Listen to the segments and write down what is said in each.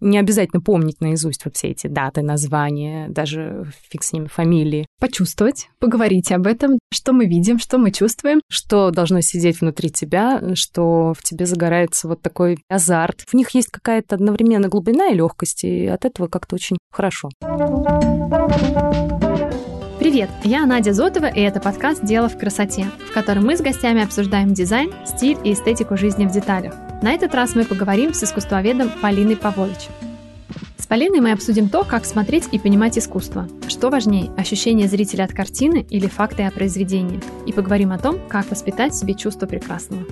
Не обязательно помнить наизусть вот все эти даты, названия, даже фиг с ними, фамилии. Почувствовать, поговорить об этом, что мы видим, что мы чувствуем. Что должно сидеть внутри тебя, что в тебе загорается вот такой азарт. В них есть какая-то одновременно глубина и легкость, и от этого как-то очень хорошо. Привет, я Надя Зотова, и это подкаст «Дело в красоте», в котором мы с гостями обсуждаем дизайн, стиль и эстетику жизни в деталях. На этот раз мы поговорим с искусствоведом Полиной Павлович. С Полиной мы обсудим то, как смотреть и понимать искусство. Что важнее, ощущение зрителя от картины или факты о произведении. И поговорим о том, как воспитать в себе чувство прекрасного.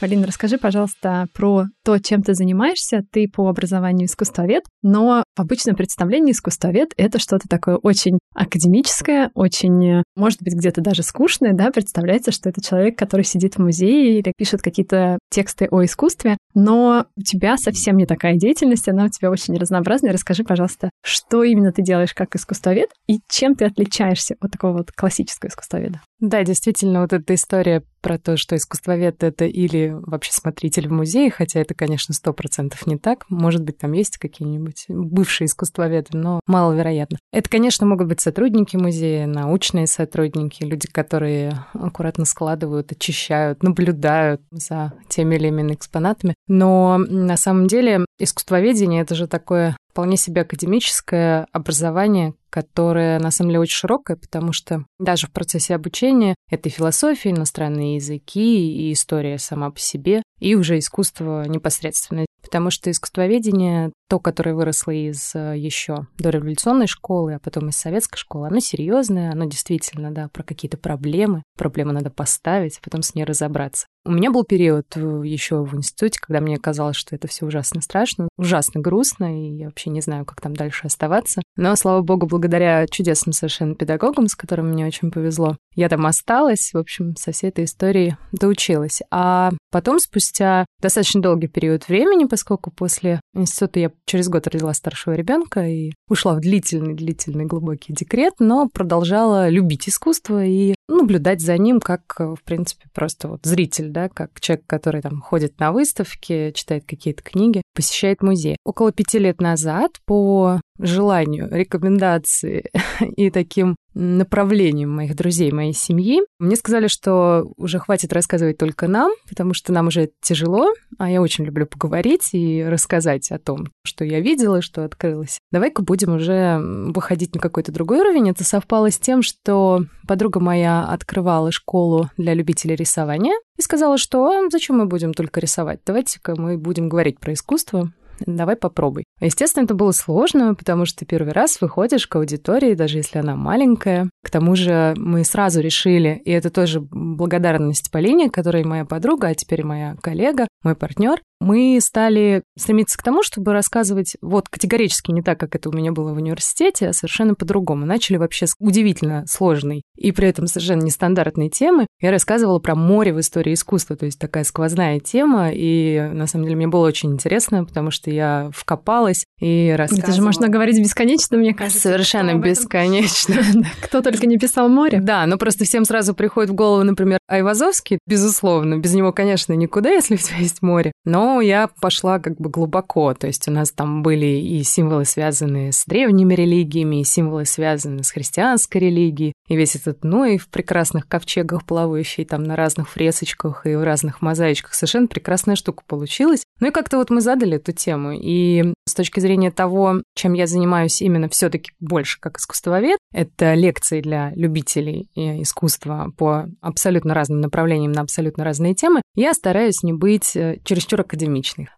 Полина, расскажи, пожалуйста, про то, чем ты занимаешься. Ты по образованию искусствовед, но в обычном представлении искусствовед — это что-то такое очень академическое, очень, может быть, где-то даже скучное, да, представляется, что это человек, который сидит в музее или пишет какие-то тексты о искусстве, но у тебя совсем не такая деятельность, она у тебя очень разнообразная. Расскажи, пожалуйста, что именно ты делаешь как искусствовед и чем ты отличаешься от такого вот классического искусствоведа? Да, действительно, вот эта история про то, что искусствовед — это или вообще смотритель в музее, хотя это, конечно, сто процентов не так. Может быть, там есть какие-нибудь бывшие искусствоведы, но маловероятно. Это, конечно, могут быть сотрудники музея, научные сотрудники, люди, которые аккуратно складывают, очищают, наблюдают за теми или иными экспонатами. Но на самом деле искусствоведение — это же такое вполне себе академическое образование, которое на самом деле очень широкое, потому что даже в процессе обучения это и философия, иностранные языки, и история сама по себе, и уже искусство непосредственно. Потому что искусствоведение, то, которое выросло из э, еще дореволюционной школы, а потом из советской школы, оно серьезное, оно действительно, да, про какие-то проблемы. Проблемы надо поставить, а потом с ней разобраться. У меня был период э, еще в институте, когда мне казалось, что это все ужасно страшно, ужасно грустно, и я вообще не знаю, как там дальше оставаться. Но, слава богу, благодаря чудесным совершенно педагогам, с которыми мне очень повезло, я там осталась, в общем, со всей этой историей доучилась. А потом, спустя достаточно долгий период времени, поскольку после института я через год родила старшего ребенка и ушла в длительный-длительный глубокий декрет, но продолжала любить искусство и наблюдать за ним как, в принципе, просто вот зритель, да, как человек, который там ходит на выставки, читает какие-то книги, посещает музей. Около пяти лет назад по желанию, рекомендации и таким направлением моих друзей, моей семьи. Мне сказали, что уже хватит рассказывать только нам, потому что нам уже тяжело, а я очень люблю поговорить и рассказать о том, что я видела что открылось. Давай-ка будем уже выходить на какой-то другой уровень. Это совпало с тем, что подруга моя открывала школу для любителей рисования и сказала, что «А зачем мы будем только рисовать? Давайте-ка мы будем говорить про искусство, давай попробуй. Естественно, это было сложно, потому что первый раз выходишь к аудитории, даже если она маленькая. К тому же мы сразу решили, и это тоже благодарность Полине, которая моя подруга, а теперь моя коллега, мой партнер, мы стали стремиться к тому, чтобы рассказывать вот категорически не так, как это у меня было в университете, а совершенно по-другому. Начали вообще с удивительно сложной и при этом совершенно нестандартной темы. Я рассказывала про море в истории искусства, то есть такая сквозная тема, и на самом деле мне было очень интересно, потому что я вкопалась и рассказывала. Это же можно говорить бесконечно, мне кажется. Совершенно бесконечно. Кто только не писал море. Да, но просто всем сразу приходит в голову, например, Айвазовский, безусловно. Без него, конечно, никуда, если у тебя есть море. Но я пошла как бы глубоко, то есть у нас там были и символы, связанные с древними религиями, и символы, связанные с христианской религией, и весь этот Ной в прекрасных ковчегах плавающий там на разных фресочках и в разных мозаичках. Совершенно прекрасная штука получилась. Ну и как-то вот мы задали эту тему. И с точки зрения того, чем я занимаюсь именно все таки больше как искусствовед, это лекции для любителей искусства по абсолютно разным направлениям на абсолютно разные темы, я стараюсь не быть э, чересчур академичной.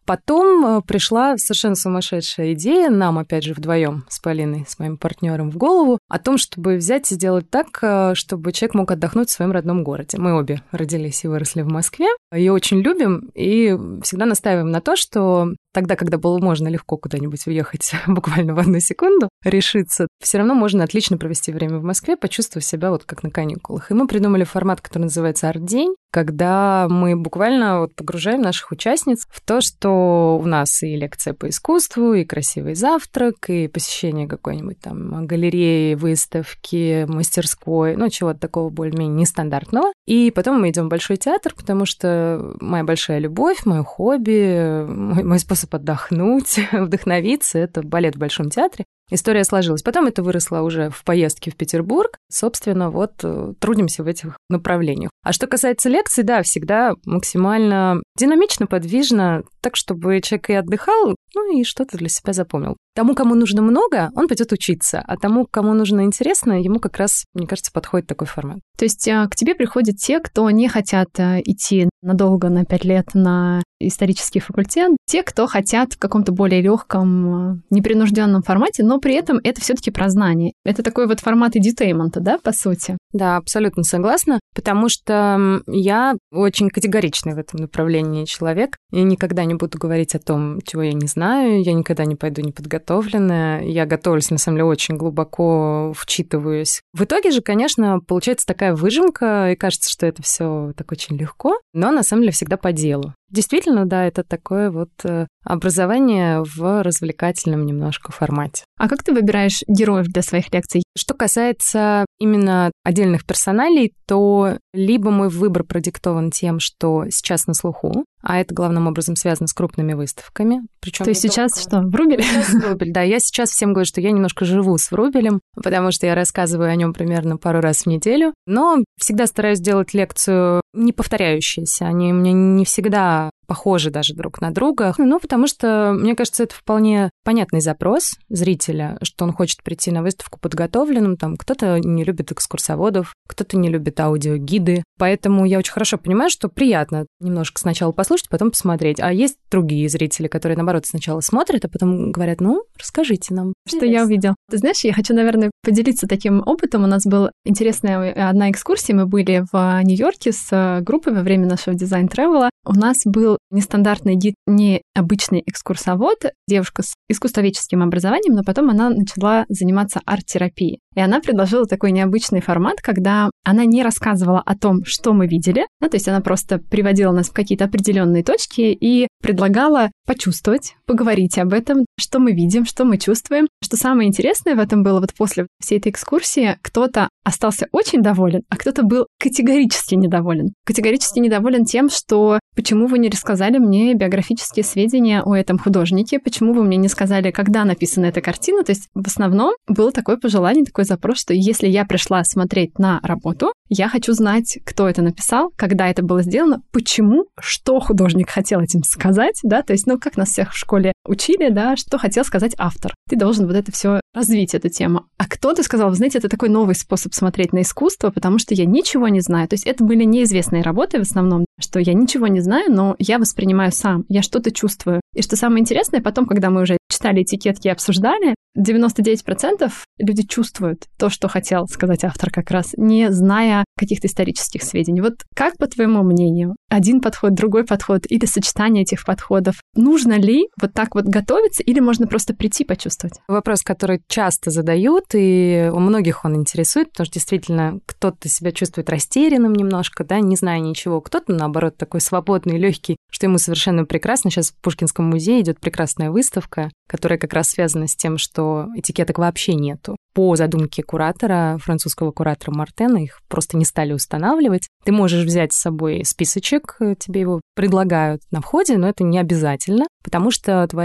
Потом э, пришла совершенно сумасшедшая идея, нам, опять же, вдвоем с Полиной, с моим партнером в голову, о том, чтобы взять и сделать так, э, чтобы человек мог отдохнуть в своем родном городе. Мы обе родились и выросли в Москве, ее очень любим и всегда настаиваем на то, что тогда, когда было можно легко куда-нибудь уехать буквально в одну секунду, решиться, все равно можно отлично провести время в Москве, почувствовав себя вот как на каникулах. И мы придумали формат, который называется «Арт-день», когда мы буквально вот погружаем наших участниц в то, что у нас и лекция по искусству, и красивый завтрак, и посещение какой-нибудь там галереи, выставки, мастерской, ну, чего-то такого более-менее нестандартного. И потом мы идем в Большой театр, потому что моя большая любовь, мое хобби, мой, мой способ отдохнуть, вдохновиться. Это балет в Большом театре. История сложилась. Потом это выросло уже в поездке в Петербург. Собственно, вот э, трудимся в этих направлениях. А что касается лекций, да, всегда максимально динамично, подвижно, так, чтобы человек и отдыхал, ну и что-то для себя запомнил. Тому, кому нужно много, он пойдет учиться, а тому, кому нужно интересно, ему как раз, мне кажется, подходит такой формат. То есть а, к тебе приходят те, кто не хотят а, идти надолго, на пять лет на исторический факультет, те, кто хотят в каком-то более легком, а, непринужденном формате, но при этом это все-таки про знание. Это такой вот формат эдютеймента, да, по сути? Да, абсолютно согласна, потому что я очень категоричный в этом направлении человек. Я никогда не буду говорить о том, чего я не знаю, я никогда не пойду неподготовленная, я готовлюсь, на самом деле, очень глубоко вчитываюсь. В итоге же, конечно, получается такая выжимка, и кажется, что это все так очень легко, но на самом деле всегда по делу. Действительно, да, это такое вот э, образование в развлекательном немножко формате. А как ты выбираешь героев для своих лекций? Что касается именно отдельных персоналей, то либо мой выбор продиктован тем, что сейчас на слуху, а это главным образом связано с крупными выставками. Причем то есть сейчас только... что, Врубель? Сейчас Врубель, да. Я сейчас всем говорю, что я немножко живу с Врубелем, потому что я рассказываю о нем примерно пару раз в неделю, но всегда стараюсь делать лекцию не повторяющиеся. Они у меня не всегда похожи даже друг на друга. Ну, потому что, мне кажется, это вполне понятный запрос зрителя, что он хочет прийти на выставку подготовленным. Там кто-то не любит экскурсоводов, кто-то не любит аудиогиды. Поэтому я очень хорошо понимаю, что приятно немножко сначала послушать, потом посмотреть. А есть другие зрители, которые, наоборот, сначала смотрят, а потом говорят, ну, расскажите нам. Что я увидел. Ты знаешь, я хочу, наверное, поделиться таким опытом. У нас была интересная одна экскурсия. Мы были в Нью-Йорке с группой во время нашего дизайн-тревела. У нас был нестандартный гид, необычный экскурсовод, девушка с искусствоведческим образованием, но потом она начала заниматься арт-терапией. И она предложила такой необычный формат, когда она не рассказывала о том, что мы видели, ну, то есть она просто приводила нас в какие-то определенные точки и предлагала почувствовать, поговорить об этом, что мы видим, что мы чувствуем. Что самое интересное в этом было, вот после всей этой экскурсии кто-то остался очень доволен, а кто-то был категорически недоволен. Категорически недоволен тем, что почему вы не рассказали мне биографические сведения о этом художнике, почему вы мне не сказали, когда написана эта картина. То есть в основном было такое пожелание, такой запрос, что если я пришла смотреть на работу, я хочу знать, кто это написал, когда это было сделано, почему, что художник хотел этим сказать, да, то есть, ну, как нас всех в школе учили, да, что хотел сказать автор. Ты должен вот это все развить, эту тему. А кто-то сказал, вы знаете, это такой новый способ смотреть на искусство, потому что я ничего не знаю. То есть это были неизвестные работы в основном, что я ничего не знаю, но я воспринимаю сам, я что-то чувствую. И что самое интересное, потом, когда мы уже читали этикетки и обсуждали, 99% люди чувствуют то, что хотел сказать автор как раз, не зная каких-то исторических сведений. Вот как, по твоему мнению, один подход, другой подход или сочетание этих подходов, нужно ли вот так вот готовиться или можно просто прийти почувствовать? Вопрос, который часто задают, и у многих он интересует, потому что действительно кто-то себя чувствует растерянным немножко, да, не зная ничего, кто-то, наоборот, такой свободный, легкий, что ему совершенно прекрасно. Сейчас в Пушкинском музее идет прекрасная выставка, которая как раз связана с тем, что этикеток вообще нету. По задумке куратора, французского куратора Мартена, их просто не стали устанавливать. Ты можешь взять с собой списочек, тебе его предлагают на входе, но это не обязательно, потому что твоя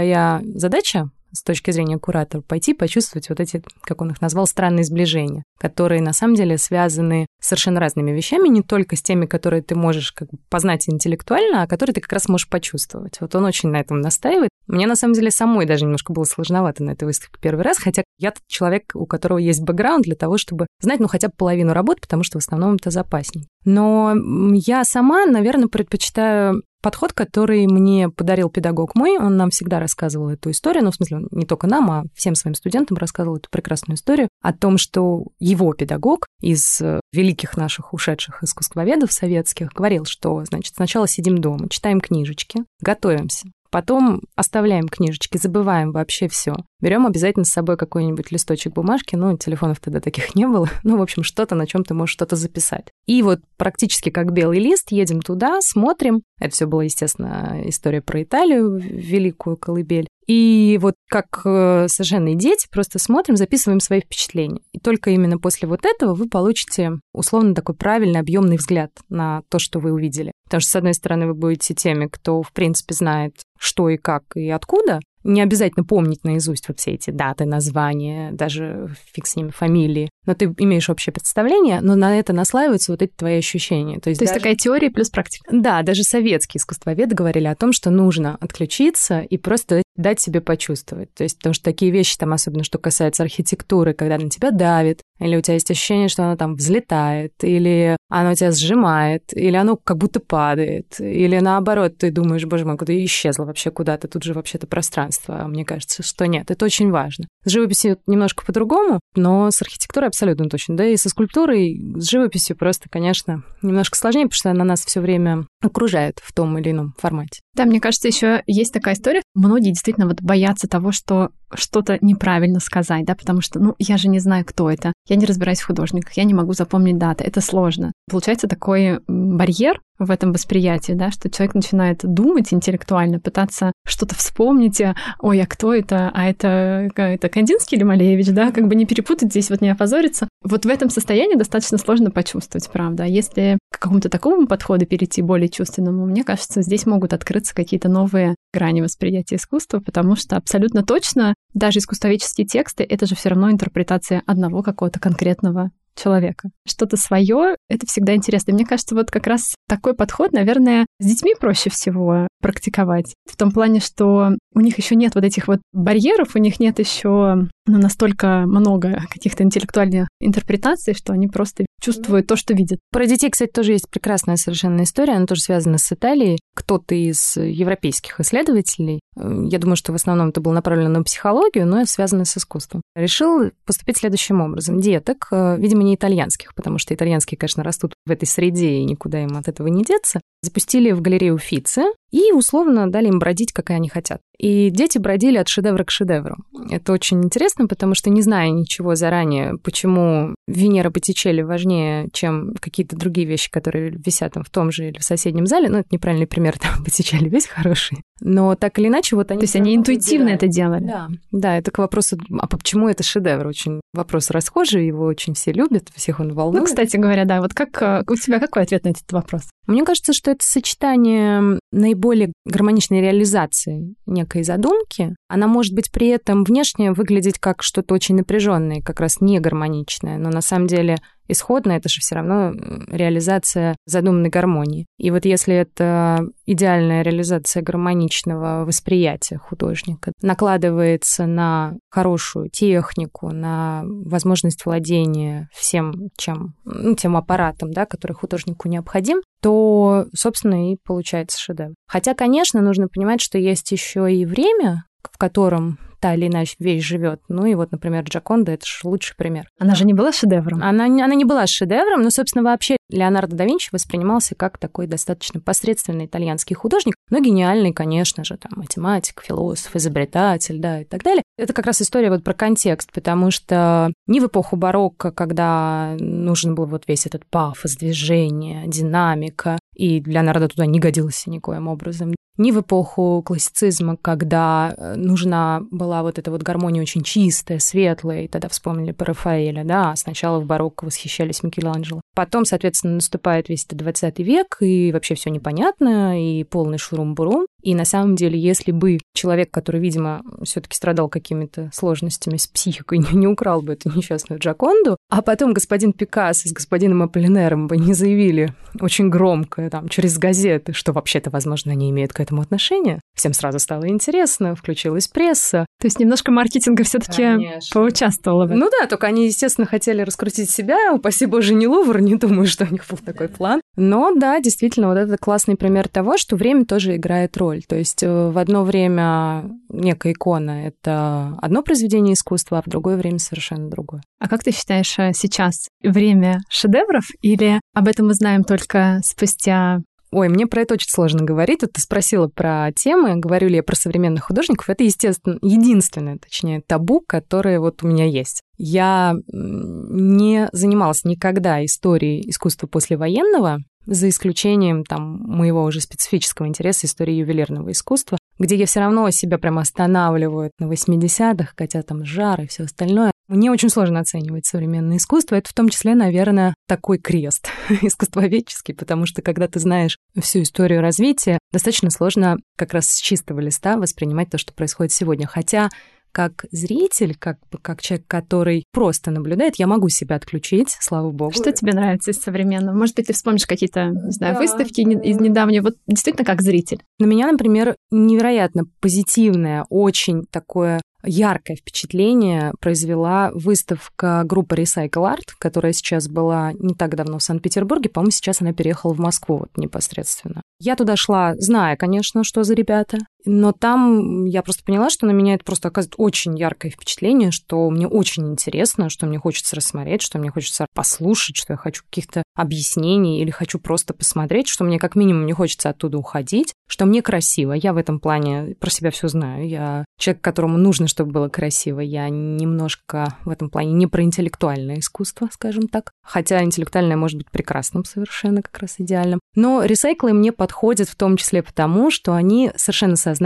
задача с точки зрения куратора, пойти почувствовать вот эти, как он их назвал, странные сближения, которые на самом деле связаны с совершенно разными вещами, не только с теми, которые ты можешь как бы познать интеллектуально, а которые ты как раз можешь почувствовать. Вот он очень на этом настаивает. Мне на самом деле самой даже немножко было сложновато на этой выставке первый раз, хотя я тот человек, у которого есть бэкграунд для того, чтобы знать, ну, хотя бы половину работ, потому что в основном это запасней. Но я сама, наверное, предпочитаю подход, который мне подарил педагог мой. Он нам всегда рассказывал эту историю, ну, в смысле, не только нам, а всем своим студентам рассказывал эту прекрасную историю о том, что его педагог из э, великих наших ушедших искусствоведов советских говорил, что, значит, сначала сидим дома, читаем книжечки, готовимся, Потом оставляем книжечки, забываем вообще все. Берем обязательно с собой какой-нибудь листочек бумажки, ну, телефонов тогда таких не было. Ну, в общем, что-то, на чем ты можешь что-то записать. И вот практически как белый лист едем туда, смотрим, Это все была, естественно, история про Италию, великую колыбель. И вот как э, совершенные дети просто смотрим, записываем свои впечатления. И только именно после вот этого вы получите условно такой правильный объемный взгляд на то, что вы увидели. Потому что, с одной стороны, вы будете теми, кто, в принципе, знает, что и как и откуда, не обязательно помнить наизусть вот все эти даты, названия, даже фиг с ними, фамилии. Но ты имеешь общее представление, но на это наслаиваются вот эти твои ощущения. То есть, То даже... есть такая теория плюс практика. Да, даже советские искусствоведы говорили о том, что нужно отключиться и просто дать себе почувствовать. То есть, потому что такие вещи, там, особенно что касается архитектуры, когда на тебя давит, или у тебя есть ощущение, что оно там взлетает, или оно тебя сжимает, или оно как будто падает, или наоборот, ты думаешь, боже мой, куда исчезло вообще куда-то, тут же вообще-то пространство. А мне кажется, что нет, это очень важно. С живописью немножко по-другому, но с архитектурой абсолютно точно. Да и со скульптурой, с живописью просто, конечно, немножко сложнее, потому что она нас все время окружает в том или ином формате. Да, мне кажется, еще есть такая история. Многие действительно вот боятся того, что что-то неправильно сказать, да, потому что, ну, я же не знаю, кто это, я не разбираюсь в художниках, я не могу запомнить даты, это сложно. Получается такой барьер в этом восприятии, да, что человек начинает думать интеллектуально, пытаться что-то вспомнить, ой, а кто это, а это, это Кандинский или Малевич, да, как бы не перепутать здесь, вот не опозориться. Вот в этом состоянии достаточно сложно почувствовать, правда. А если к какому-то такому подходу перейти более чувственному, мне кажется, здесь могут открыться какие-то новые грани восприятия искусства, потому что абсолютно точно даже искусствоведческие тексты — это же все равно интерпретация одного какого-то конкретного человека. Что-то свое — это всегда интересно. И мне кажется, вот как раз такой подход, наверное, с детьми проще всего практиковать. В том плане, что у них еще нет вот этих вот барьеров, у них нет еще ну, настолько много каких-то интеллектуальных интерпретаций, что они просто чувствуют то, что видят. Про детей, кстати, тоже есть прекрасная совершенно история, она тоже связана с Италией. Кто-то из европейских исследователей, э, я думаю, что в основном это было направлено на психологию, но связано с искусством, решил поступить следующим образом. Деток, э, видимо, не итальянских, потому что итальянские, конечно, растут в этой среде, и никуда им от этого не деться, запустили в галерею Уфицы и условно дали им бродить, как и они хотят. И дети бродили от шедевра к шедевру. Это очень интересно, потому что не зная ничего заранее, почему Венера Боттичелли важнее, чем какие-то другие вещи, которые висят там в том же или в соседнем зале, ну, это неправильный пример, там Боттичелли весь хороший, но так или иначе вот они... То есть они интуитивно это делали? Да, да, это к вопросу, а почему это шедевр? Очень вопрос расхожий, его очень все любят, всех он волнует. Ну, кстати говоря, да, вот как э, у тебя какой ответ на этот вопрос? Мне кажется, что это сочетание наиболее гармоничной реализации некой задумки. Она может быть при этом внешне выглядеть как что-то очень напряженное, как раз не гармоничное, но на самом деле исходно это же все равно реализация задуманной гармонии. И вот если это идеальная реализация гармоничного восприятия художника накладывается на хорошую технику, на возможность владения всем, чем, ну, тем аппаратом, да, который художнику необходим, то, собственно, и получается шедевр. Хотя, конечно, нужно понимать, что есть еще и время, в котором та или иная вещь живет. Ну и вот, например, Джаконда — это же лучший пример. Она же не была шедевром. Она, она не была шедевром, но, собственно, вообще Леонардо да Винчи воспринимался как такой достаточно посредственный итальянский художник, но гениальный, конечно же, там, математик, философ, изобретатель, да, и так далее. Это как раз история вот про контекст, потому что не в эпоху барокко, когда нужен был вот весь этот пафос, движение, динамика, и Леонардо туда не годился никоим образом ни в эпоху классицизма, когда э, нужна была вот эта вот гармония очень чистая, светлая, и тогда вспомнили про Рафаэля, да, сначала в барокко восхищались Микеланджело. Потом, соответственно, наступает весь этот 20 век, и вообще все непонятно, и полный шурум-бурум. И на самом деле, если бы человек, который, видимо, все-таки страдал какими-то сложностями с психикой, не, не украл бы эту несчастную Джаконду, а потом господин Пикассо с господином Аполлинером бы не заявили очень громко, там, через газеты, что вообще-то, возможно, они имеют к этому отношение, всем сразу стало интересно, включилась пресса. То есть немножко маркетинга все таки поучаствовало в этом. Ну да, только они, естественно, хотели раскрутить себя, упаси боже, не Лувр, не думаю, что у них был такой план. Но да, действительно, вот это классный пример того, что время тоже играет роль роль. То есть э, в одно время некая икона — это одно произведение искусства, а в другое время совершенно другое. А как ты считаешь, э, сейчас время шедевров или об этом мы знаем только спустя Ой, мне про это очень сложно говорить. Вот ты спросила про темы, говорю ли я про современных художников. Это, естественно, единственное, точнее, табу, которое вот у меня есть. Я не занималась никогда историей искусства послевоенного, за исключением там моего уже специфического интереса истории ювелирного искусства, где я все равно себя прям останавливаю на 80-х, хотя там жар и все остальное. Мне очень сложно оценивать современное искусство. Это в том числе, наверное, такой крест искусствоведческий, потому что когда ты знаешь всю историю развития, достаточно сложно как раз с чистого листа воспринимать то, что происходит сегодня. Хотя как зритель, как, как человек, который просто наблюдает, я могу себя отключить, слава богу. Что тебе нравится из современного? Может быть, ты вспомнишь какие-то, не знаю, да. выставки из недавнего, вот действительно как зритель? На меня, например, невероятно позитивное, очень такое яркое впечатление произвела выставка группы Recycle Art, которая сейчас была не так давно в Санкт-Петербурге. По-моему, сейчас она переехала в Москву вот непосредственно. Я туда шла, зная, конечно, что за ребята, но там я просто поняла, что на меня это просто оказывает очень яркое впечатление, что мне очень интересно, что мне хочется рассмотреть, что мне хочется послушать, что я хочу каких-то объяснений или хочу просто посмотреть, что мне как минимум не хочется оттуда уходить, что мне красиво. Я в этом плане про себя все знаю. Я человек, которому нужно, чтобы было красиво. Я немножко в этом плане не про интеллектуальное искусство, скажем так. Хотя интеллектуальное может быть прекрасным совершенно, как раз идеальным. Но ресайклы мне подходят в том числе потому, что они совершенно сознательно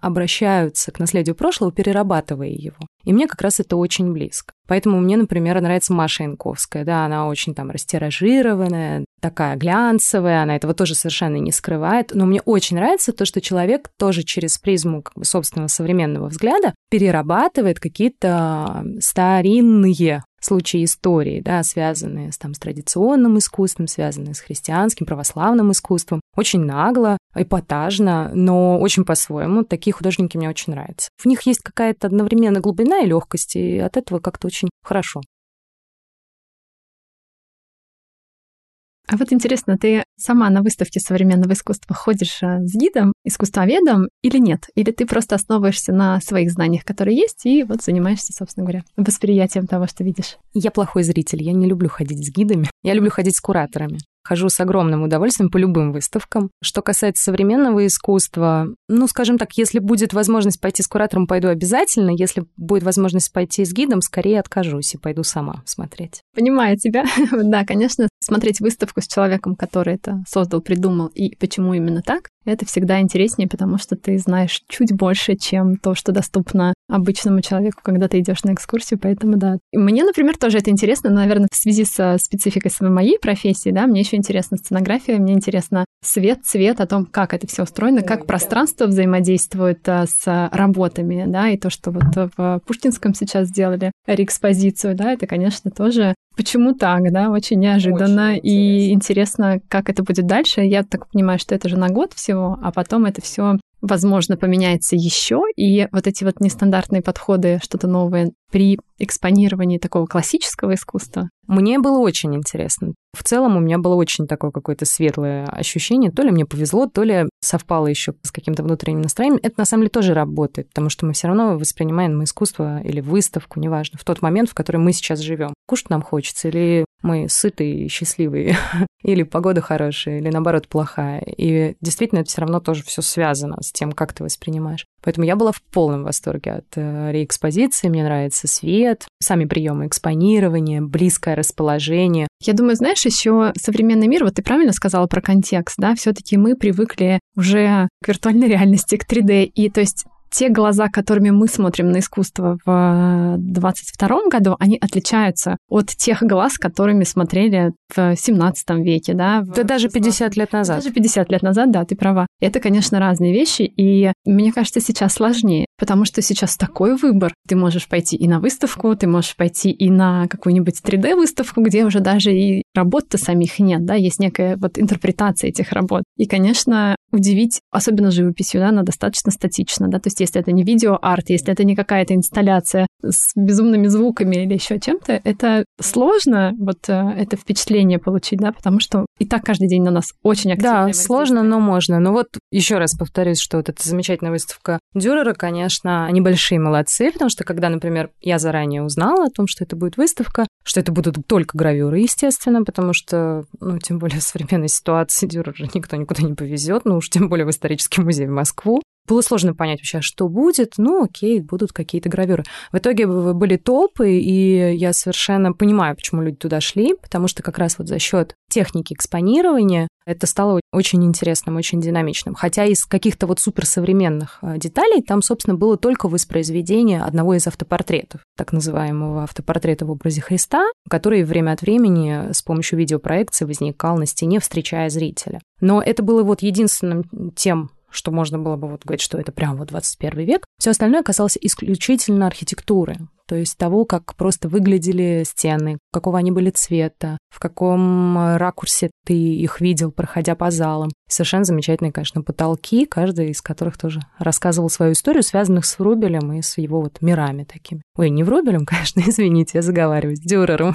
обращаются к наследию прошлого, перерабатывая его. И мне как раз это очень близко. Поэтому мне, например, нравится Маша Янковская. Да, она очень там растиражированная, такая глянцевая, она этого тоже совершенно не скрывает. Но мне очень нравится то, что человек тоже через призму как бы, собственного современного взгляда перерабатывает какие-то старинные случаи истории, да, связанные с, там, с традиционным искусством, связанные с христианским, православным искусством. Очень нагло, эпатажно, но очень по-своему. Такие художники мне очень нравятся. В них есть какая-то одновременно глубина и легкость, и от этого как-то очень хорошо. А вот интересно, ты сама на выставке современного искусства ходишь э, с гидом, искусствоведом или нет? Или ты просто основываешься на своих знаниях, которые есть, и вот занимаешься, собственно говоря, восприятием того, что видишь? Я плохой зритель, я не люблю ходить с гидами, я люблю ходить с кураторами хожу с огромным удовольствием по любым выставкам. Что касается современного искусства, ну, скажем так, если будет возможность пойти с куратором, пойду обязательно. Если будет возможность пойти с гидом, скорее откажусь и пойду сама смотреть. Понимаю тебя. да, конечно, смотреть выставку с человеком, который это создал, придумал, и почему именно так, это всегда интереснее, потому что ты знаешь чуть больше, чем то, что доступно обычному человеку, когда ты идешь на экскурсию. Поэтому да. И мне, например, тоже это интересно, но, наверное, в связи со спецификой своей моей профессии, да, мне еще интересна сценография, мне интересно свет, цвет, о том, как это все устроено, как пространство взаимодействует а, с работами, да, и то, что вот в Пушкинском сейчас сделали реэкспозицию, да, это, конечно, тоже Почему так, да? Очень неожиданно Очень и интересно, как это будет дальше. Я так понимаю, что это же на год всего, а потом это все возможно, поменяется еще, и вот эти вот нестандартные подходы, что-то новое при экспонировании такого классического искусства. Мне было очень интересно. В целом у меня было очень такое какое-то светлое ощущение. То ли мне повезло, то ли совпало еще с каким-то внутренним настроением. Это на самом деле тоже работает, потому что мы все равно воспринимаем искусство или выставку, неважно, в тот момент, в который мы сейчас живем. Кушать нам хочется, или мы сытые и счастливые, или погода хорошая, или наоборот плохая. И действительно это все равно тоже все связано с тем, как ты воспринимаешь. Поэтому я была в полном восторге от э, реэкспозиции. Мне нравится свет, сами приемы экспонирования, близкое расположение. Я думаю, знаешь, еще современный мир, вот ты правильно сказала про контекст, да, все-таки мы привыкли уже к виртуальной реальности, к 3D, и то есть те глаза, которыми мы смотрим на искусство в 22 году, они отличаются от тех глаз, которыми смотрели в 17 веке, да. Да даже 50 лет назад. Даже 50 лет назад, да, ты права. Это, конечно, разные вещи, и мне кажется, сейчас сложнее, потому что сейчас такой выбор. Ты можешь пойти и на выставку, ты можешь пойти и на какую-нибудь 3D-выставку, где уже даже и работ-то самих нет, да, есть некая вот интерпретация этих работ. И, конечно, удивить, особенно живописью, да, она достаточно статична, да, то есть если это не видео-арт, если это не какая-то инсталляция с безумными звуками или еще чем-то, это сложно вот э, это впечатление получить, да, потому что и так каждый день на нас очень активно. Да, сложно, но можно. Но вот еще раз повторюсь, что вот эта замечательная выставка Дюрера, конечно, они большие молодцы, потому что когда, например, я заранее узнала о том, что это будет выставка, что это будут только гравюры, естественно, потому что, ну, тем более в современной ситуации Дюрера никто никуда не повезет, ну уж тем более в исторический музей в Москву. Было сложно понять вообще, что будет. Ну, окей, будут какие-то гравюры. В итоге были толпы, и я совершенно понимаю, почему люди туда шли, потому что как раз вот за счет техники экспонирования это стало очень интересным, очень динамичным. Хотя из каких-то вот суперсовременных а, деталей там, собственно, было только воспроизведение одного из автопортретов, так называемого автопортрета в образе Христа, который время от времени с помощью видеопроекции возникал на стене, встречая зрителя. Но это было вот единственным тем что можно было бы вот говорить, что это прям вот 21 век. Все остальное касалось исключительно архитектуры, то есть того, как просто выглядели стены, какого они были цвета, в каком ракурсе ты их видел, проходя по залам. Совершенно замечательные, конечно, потолки, каждый из которых тоже рассказывал свою историю, связанных с Врубелем и с его вот мирами такими. Ой, не Врубелем, конечно, извините, я заговариваюсь, Дюрером.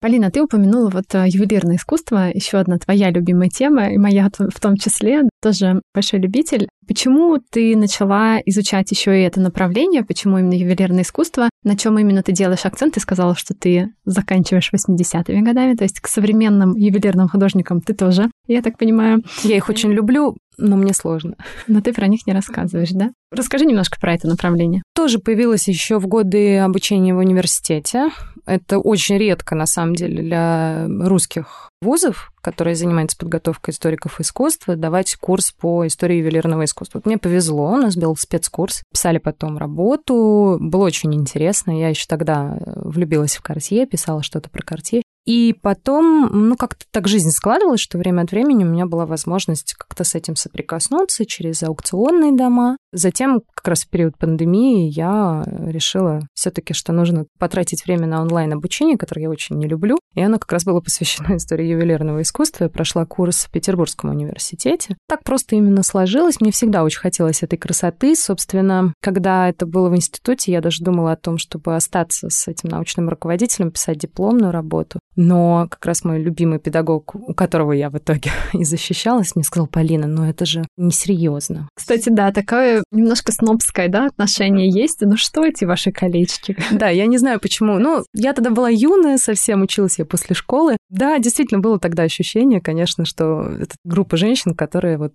Полина, ты упомянула вот э, ювелирное искусство, еще одна твоя любимая тема, и моя в том числе, тоже большой любитель. Почему ты начала изучать еще и это направление? Почему именно ювелирное искусство? На чем именно ты делаешь акцент? Ты сказала, что ты заканчиваешь 80-ми годами, то есть к современным ювелирным художникам ты тоже, я так понимаю. Я их очень люблю, но мне сложно. Но ты про них не рассказываешь, да? Расскажи немножко про это направление. Тоже появилось еще в годы обучения в университете. Это очень редко, на самом деле, для русских вузов, которые занимаются подготовкой историков искусства, давать курс по истории ювелирного искусства. Вот мне повезло, у нас был спецкурс, писали потом работу, было очень интересно. Я еще тогда влюбилась в Картье, писала что-то про Картье. И потом, ну, как-то так жизнь складывалась, что время от времени у меня была возможность как-то с этим соприкоснуться через аукционные дома. Затем, как раз в период пандемии, я решила все таки что нужно потратить время на онлайн-обучение, которое я очень не люблю. И оно как раз было посвящено истории ювелирного искусства. Я прошла курс в Петербургском университете. Так просто именно сложилось. Мне всегда очень хотелось этой красоты. Собственно, когда это было в институте, я даже думала о том, чтобы остаться с этим научным руководителем, писать дипломную работу. Но как раз мой любимый педагог, у которого я в итоге и защищалась, мне сказал, Полина, ну это же несерьезно. Кстати, да, такое немножко снобское, да, отношение есть. Ну что эти ваши колечки? Да, я не знаю почему. Ну, я тогда была юная совсем, училась я после школы. Да, действительно, было тогда ощущение, конечно, что это группа женщин, которые вот,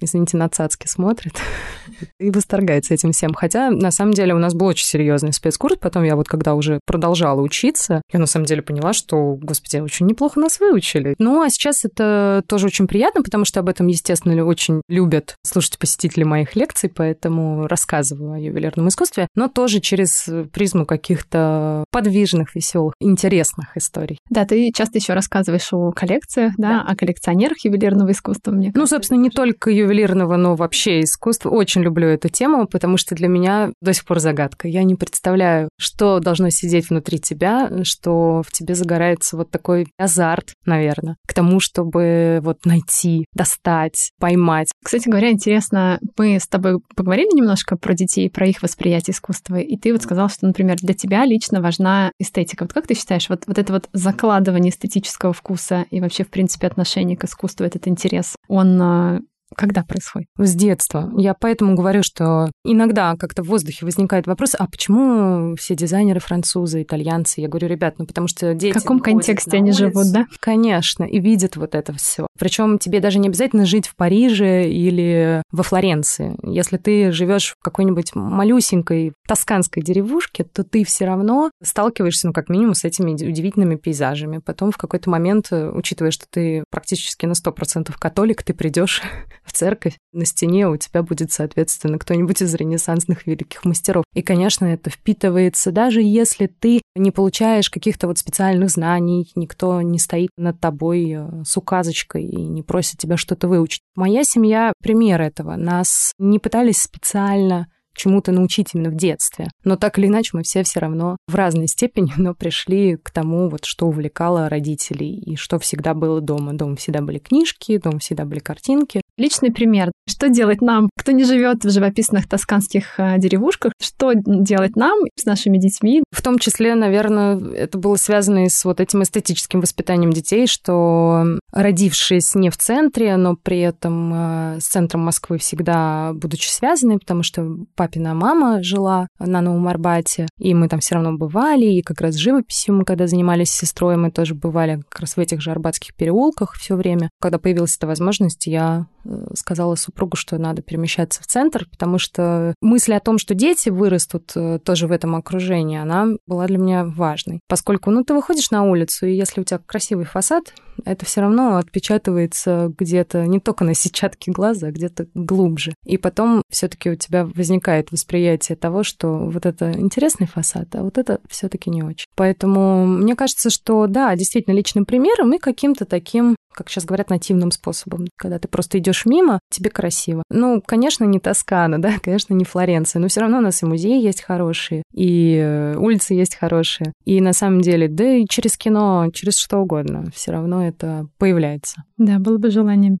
извините, на цацки смотрят и восторгаются этим всем. Хотя, на самом деле, у нас был очень серьезный спецкурс. Потом я вот, когда уже продолжала учиться, я на самом деле поняла, что господи, очень неплохо нас выучили. Ну, а сейчас это тоже очень приятно, потому что об этом, естественно, очень любят слушать посетители моих лекций, поэтому рассказываю о ювелирном искусстве, но тоже через призму каких-то подвижных, веселых, интересных историй. Да, ты часто еще рассказываешь о коллекциях, да, да. о коллекционерах ювелирного искусства, мне Ну, собственно, не только ювелирного, но вообще искусства. Очень люблю эту тему, потому что для меня до сих пор загадка. Я не представляю, что должно сидеть внутри тебя, что в тебе загорается вот такой азарт, наверное, к тому, чтобы вот найти, достать, поймать. Кстати говоря, интересно, мы с тобой поговорили немножко про детей, про их восприятие искусства, и ты вот сказал, что, например, для тебя лично важна эстетика. Вот как ты считаешь, вот, вот это вот закладывание эстетического вкуса и вообще, в принципе, отношение к искусству, этот интерес, он а, когда происходит? С детства. Я поэтому говорю, что иногда как-то в воздухе возникает вопрос, а почему все дизайнеры французы, итальянцы? Я говорю, ребят, ну потому что дети... В каком контексте они улицу, живут, да? Конечно, и видят вот это все. Причем тебе даже не обязательно жить в Париже или во Флоренции. Если ты живешь в какой-нибудь малюсенькой тосканской деревушке, то ты все равно сталкиваешься, ну, как минимум, с этими удивительными пейзажами. Потом в какой-то момент, учитывая, что ты практически на 100% католик, ты придешь в церковь, на стене у тебя будет, соответственно, кто-нибудь из ренессансных великих мастеров. И, конечно, это впитывается, даже если ты не получаешь каких-то вот специальных знаний, никто не стоит над тобой э, с указочкой и не просит тебя что-то выучить. Моя семья — пример этого. Нас не пытались специально чему-то научить именно в детстве. Но так или иначе мы все все равно в разной степени, но пришли к тому, вот, что увлекало родителей и что всегда было дома. Дома всегда были книжки, дома всегда были картинки. Личный пример. Что делать нам, кто не живет в живописных тосканских э, деревушках? Что делать нам с нашими детьми? В том числе, наверное, это было связано и с вот этим эстетическим воспитанием детей, что родившись не в центре, но при этом э, с центром Москвы всегда будучи связаны, потому что папина мама жила на Новом Арбате, и мы там все равно бывали, и как раз живописью мы когда занимались с сестрой, мы тоже бывали как раз в этих же арбатских переулках все время. Когда появилась эта возможность, я сказала супругу, что надо перемещаться в центр, потому что мысль о том, что дети вырастут э, тоже в этом окружении, она была для меня важной. Поскольку, ну, ты выходишь на улицу, и если у тебя красивый фасад, это все равно отпечатывается где-то не только на сетчатке глаза, а где-то глубже. И потом все-таки у тебя возникает восприятие того, что вот это интересный фасад, а вот это все-таки не очень. Поэтому мне кажется, что да, действительно личным примером и каким-то таким как сейчас говорят, нативным способом. Когда ты просто идешь мимо, тебе красиво. Ну, конечно, не Тоскана, да, конечно, не Флоренция, но все равно у нас и музеи есть хорошие, и э, улицы есть хорошие. И на самом деле, да и через кино, через что угодно, все равно это появляется. Да, было бы желание.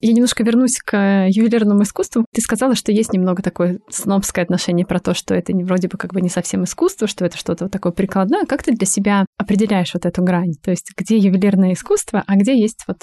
Я немножко вернусь к э, ювелирному искусству. Ты сказала, что есть немного такое снобское отношение про то, что это вроде бы как бы не совсем искусство, что это что-то вот такое прикладное. Как ты для себя определяешь вот эту грань? То есть где ювелирное искусство, а где есть вот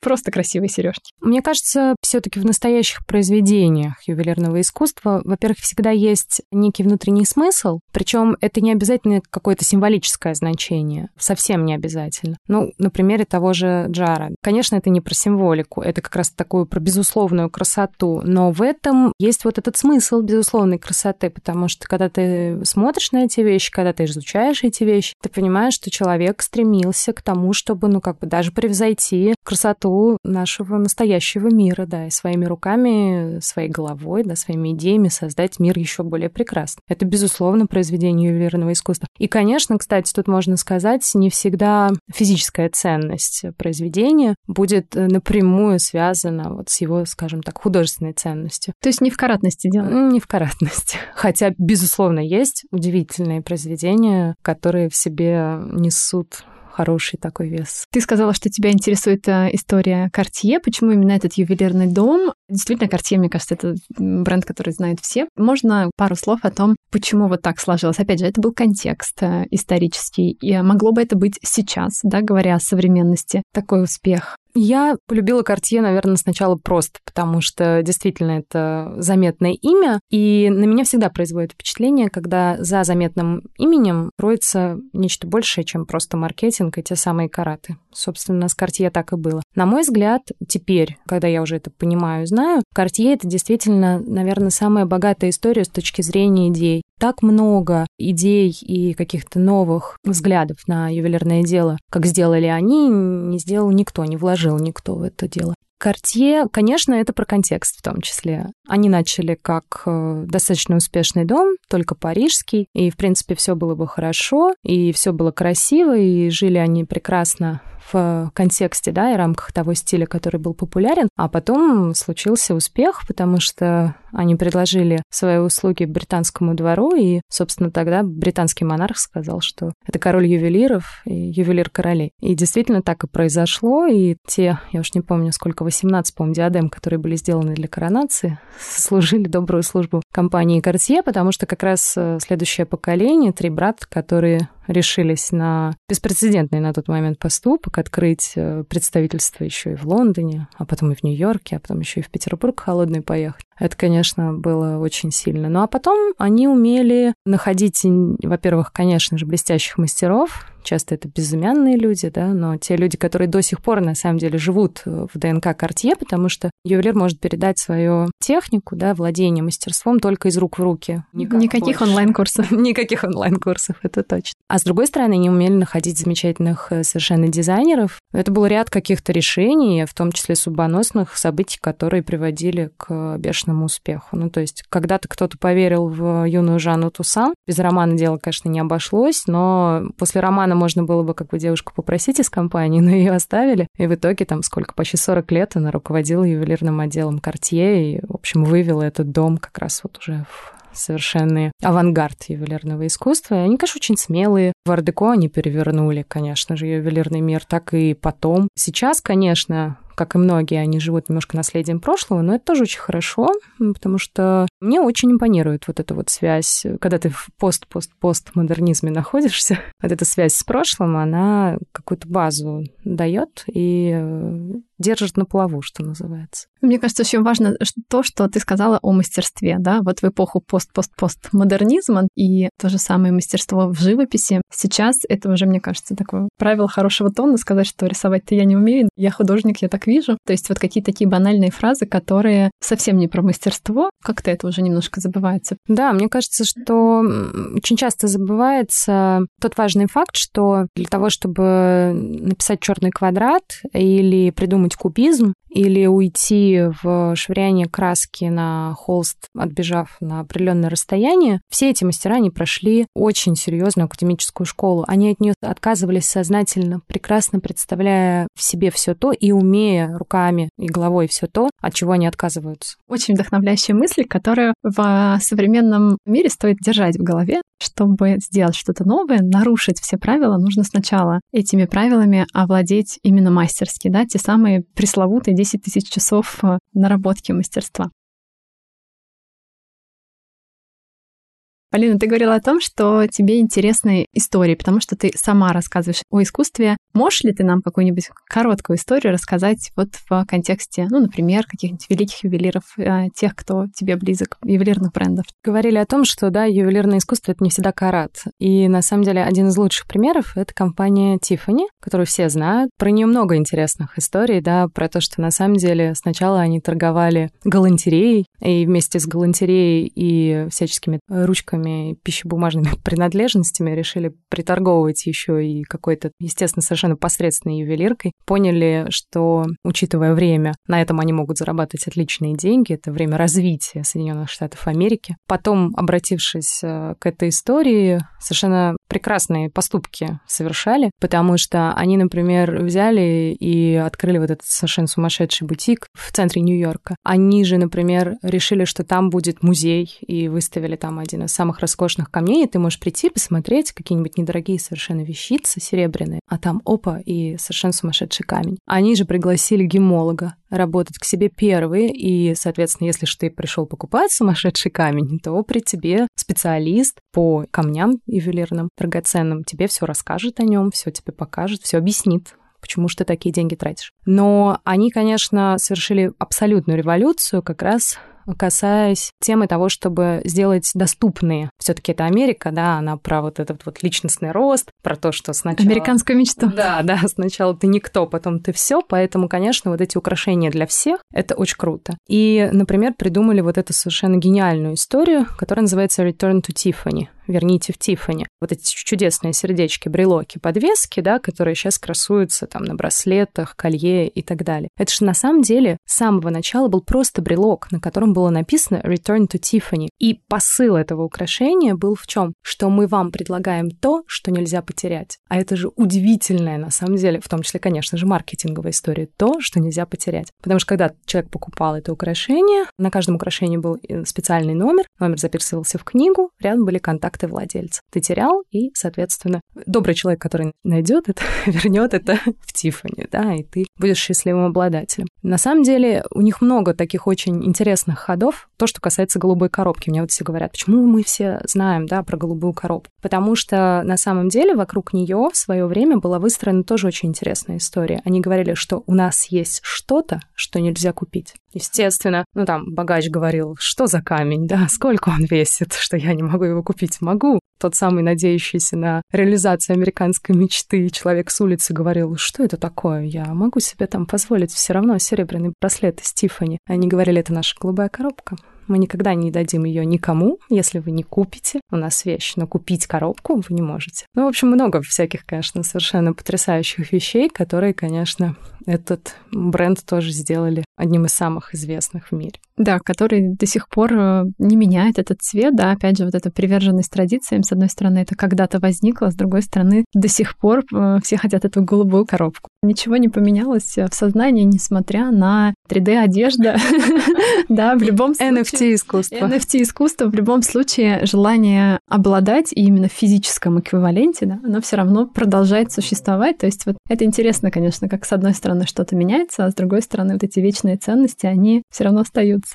просто красивые сережки. Мне кажется, все-таки в настоящих произведениях ювелирного искусства, во-первых, всегда есть некий внутренний смысл, причем это не обязательно какое-то символическое значение, совсем не обязательно. Ну, на примере того же Джара. Конечно, это не про символику, это как раз такую про безусловную красоту, но в этом есть вот этот смысл безусловной красоты, потому что когда ты смотришь на эти вещи, когда ты изучаешь эти вещи, ты понимаешь, что человек стремился к тому, чтобы, ну, как бы даже превзойти красоту красоту нашего настоящего мира, да, и своими руками, своей головой, да, своими идеями создать мир еще более прекрасный. Это, безусловно, произведение ювелирного искусства. И, конечно, кстати, тут можно сказать, не всегда физическая ценность произведения будет э, напрямую связана вот с его, скажем так, художественной ценностью. То есть не в каратности дело? Не в каратности. Хотя, безусловно, есть удивительные произведения, которые в себе несут хороший такой вес. Ты сказала, что тебя интересует э, история Cartier. Почему именно этот ювелирный дом? Действительно, Cartier, мне кажется, это бренд, который знают все. Можно пару слов о том, почему вот так сложилось? Опять же, это был контекст э, исторический, и могло бы это быть сейчас, да, говоря о современности, такой успех. Я полюбила Картье, наверное, сначала просто, потому что действительно это заметное имя, и на меня всегда производит впечатление, когда за заметным именем кроется нечто большее, чем просто маркетинг и те самые караты. Собственно, с Картье так и было. На мой взгляд, теперь, когда я уже это понимаю и знаю, Картье — это действительно, наверное, самая богатая история с точки зрения идей. Так много идей и каких-то новых взглядов на ювелирное дело, как сделали они, не сделал никто, не вложил никто в это дело. Картье, конечно, это про контекст в том числе. Они начали как э, достаточно успешный дом, только парижский, и, в принципе, все было бы хорошо, и все было красиво, и жили они прекрасно в контексте, да, и рамках того стиля, который был популярен. А потом случился успех, потому что они предложили свои услуги британскому двору, и, собственно, тогда британский монарх сказал, что это король ювелиров и ювелир королей. И действительно так и произошло, и те, я уж не помню, сколько, 18, по-моему, диадем, которые были сделаны для коронации, служили добрую службу компании Cartier, потому что как раз э, следующее поколение, три брата, которые решились на беспрецедентный на тот момент поступок, открыть э, представительство еще и в Лондоне, а потом и в Нью-Йорке, а потом еще и в Петербург холодный поехать. Это, конечно, было очень сильно. Ну а потом они умели находить, во-первых, конечно же, блестящих мастеров, часто это безымянные люди, да, но те люди, которые до сих пор на самом деле живут в ДНК Картье, потому что ювелир может передать свою технику, да, владение мастерством только из рук в руки. Никак Никаких онлайн-курсов. Никаких онлайн-курсов, это точно. А с другой стороны, они умели находить замечательных э, совершенно дизайнеров. Это был ряд каких-то решений, в том числе судьбоносных событий, которые приводили к бешеному успеху. Ну, то есть, когда-то кто-то поверил в юную Жанну Тусан. Без романа дело, конечно, не обошлось, но после романа можно было бы как бы девушку попросить из компании, но ее оставили. И в итоге там сколько, почти 40 лет она руководила ювелирным отделом Cartier и, в общем, вывела этот дом как раз вот уже в совершенный авангард ювелирного искусства. И они, конечно, очень смелые. В Ардеко они перевернули, конечно же, ювелирный мир, так и потом. Сейчас, конечно, как и многие, они живут немножко наследием прошлого, но это тоже очень хорошо, потому что мне очень импонирует вот эта вот связь, когда ты в пост-пост-пост модернизме находишься, вот эта связь с прошлым, она какую-то базу дает и э, держит на плаву, что называется. Мне кажется, очень важно то, что ты сказала о мастерстве, да, вот в эпоху пост-пост-пост модернизма и то же самое мастерство в живописи. Сейчас это уже, мне кажется, такое правило хорошего тона сказать, что рисовать-то я не умею, я художник, я так вижу. То есть вот какие-то такие банальные фразы, которые совсем не про мастерство, как-то это уже немножко забывается. Да, мне кажется, что очень часто забывается тот важный факт, что для того, чтобы написать черный квадрат или придумать кубизм, или уйти в швыряние краски на холст, отбежав на определенное расстояние, все эти мастера, они прошли очень серьезную академическую школу. Они от нее отказывались сознательно, прекрасно представляя в себе все то и умея руками и головой все то, от чего они отказываются. Очень вдохновляющая мысль, которую в современном мире стоит держать в голове. Чтобы сделать что-то новое, нарушить все правила, нужно сначала этими правилами овладеть именно мастерски, да, те самые пресловутые 10 тысяч часов э, наработки мастерства. Полина, ты говорила о том, что тебе интересны истории, потому что ты сама рассказываешь о искусстве. Можешь ли ты нам какую-нибудь короткую историю рассказать вот в контексте, ну, например, каких-нибудь великих ювелиров, э, тех, кто тебе близок, ювелирных брендов? Говорили о том, что, да, ювелирное искусство — это не всегда карат. И, на самом деле, один из лучших примеров — это компания Tiffany, которую все знают. Про нее много интересных историй, да, про то, что, на самом деле, сначала они торговали галантереей, и вместе с галантереей и всяческими ручками пищебумажными принадлежностями, решили приторговывать еще и какой-то, естественно, совершенно посредственной ювелиркой. Поняли, что, учитывая время, на этом они могут зарабатывать отличные деньги. Это время развития Соединенных Штатов Америки. Потом, обратившись э, к этой истории, совершенно прекрасные поступки совершали, потому что они, например, взяли и открыли вот этот совершенно сумасшедший бутик в центре Нью-Йорка. Они же, например, решили, что там будет музей, и выставили там один из самых роскошных камней, и ты можешь прийти, посмотреть какие-нибудь недорогие совершенно вещицы серебряные, а там опа, и совершенно сумасшедший камень. Они же пригласили гемолога работать к себе первые, и, соответственно, если же ты пришел покупать сумасшедший камень, то при тебе специалист по камням ювелирным, драгоценным, тебе все расскажет о нем, все тебе покажет, все объяснит, почему же ты такие деньги тратишь. Но они, конечно, совершили абсолютную революцию как раз касаясь темы того, чтобы сделать доступные. Все-таки это Америка, да, она про вот этот вот личностный рост, про то, что сначала... Американскую мечту. Да, да, сначала ты никто, потом ты все, поэтому, конечно, вот эти украшения для всех, это очень круто. И, например, придумали вот эту совершенно гениальную историю, которая называется Return to Tiffany верните в Тифани. Вот эти чудесные сердечки, брелоки, подвески, да, которые сейчас красуются там на браслетах, колье и так далее. Это же на самом деле с самого начала был просто брелок, на котором было написано Return to Tiffany. И посыл этого украшения был в чем? Что мы вам предлагаем то, что нельзя потерять. А это же удивительная, на самом деле, в том числе, конечно же, маркетинговая история, то, что нельзя потерять. Потому что когда человек покупал это украшение, на каждом украшении был э, специальный номер, номер записывался в книгу, рядом были контакты ты владелец. Ты терял, и, соответственно, добрый человек, который найдет это, вернет это в Тифани, да, и ты будешь счастливым обладателем. На самом деле, у них много таких очень интересных ходов. То, что касается голубой коробки. Мне вот все говорят, почему мы все знаем, да, про голубую коробку? Потому что на самом деле вокруг нее в свое время была выстроена тоже очень интересная история. Они говорили, что у нас есть что-то, что нельзя купить. Естественно, ну там богач говорил, что за камень, да, сколько он весит, что я не могу его купить. Могу. Тот самый надеющийся на реализацию американской мечты человек с улицы говорил, что это такое, я могу себе там позволить все равно серебряный браслет из Тиффани. Они говорили, это наша голубая коробка. Мы никогда не дадим ее никому, если вы не купите у нас вещь, но купить коробку вы не можете. Ну, в общем, много всяких, конечно, совершенно потрясающих вещей, которые, конечно, этот бренд тоже сделали одним из самых известных в мире. Да, который до сих пор э, не меняет этот цвет, да, опять же, вот эта приверженность традициям, с одной стороны, это когда-то возникло, с другой стороны, до сих пор э, все хотят эту голубую коробку. Ничего не поменялось в сознании, несмотря на 3D-одежда, да, в любом случае... NFT-искусство. NFT-искусство, в любом случае, желание обладать и именно в физическом эквиваленте, да, оно все равно продолжает существовать. То есть вот это интересно, конечно, как с одной стороны что-то меняется, а с другой стороны вот эти вечные ценности, они все равно остаются.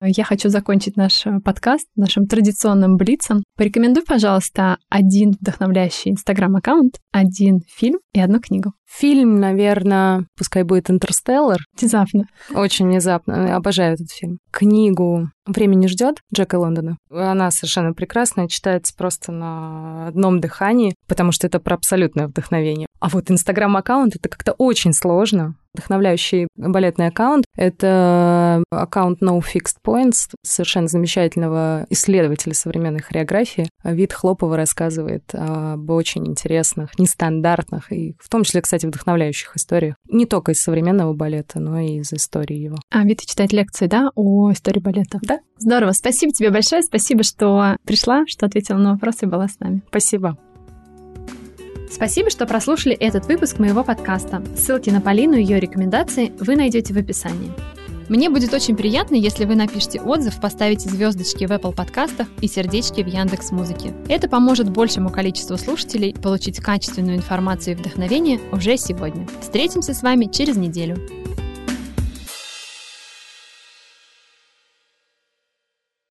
Я хочу закончить наш э, подкаст нашим традиционным блицем. Порекомендуй, пожалуйста, один вдохновляющий инстаграм-аккаунт, один фильм и одну книгу. Фильм, наверное, пускай будет «Интерстеллар». Внезапно. Очень внезапно. Обожаю этот фильм. Книгу «Время не ждет» Джека Лондона. Она совершенно прекрасная, читается просто на одном дыхании, потому что это про абсолютное вдохновение. А вот инстаграм-аккаунт — это как-то очень сложно вдохновляющий балетный аккаунт. Это аккаунт No Fixed Points, совершенно замечательного исследователя современной хореографии. Вид Хлопова рассказывает об очень интересных, нестандартных и в том числе, кстати, вдохновляющих историях. Не только из современного балета, но и из истории его. А, Вита читает лекции, да, о истории балета? Да. Здорово. Спасибо тебе большое. Спасибо, что пришла, что ответила на вопросы и была с нами. Спасибо. Спасибо, что прослушали этот выпуск моего подкаста. Ссылки на Полину и ее рекомендации вы найдете в описании. Мне будет очень приятно, если вы напишите отзыв, поставите звездочки в Apple подкастах и сердечки в Яндекс Музыке. Это поможет большему количеству слушателей получить качественную информацию и вдохновение уже сегодня. Встретимся с вами через неделю.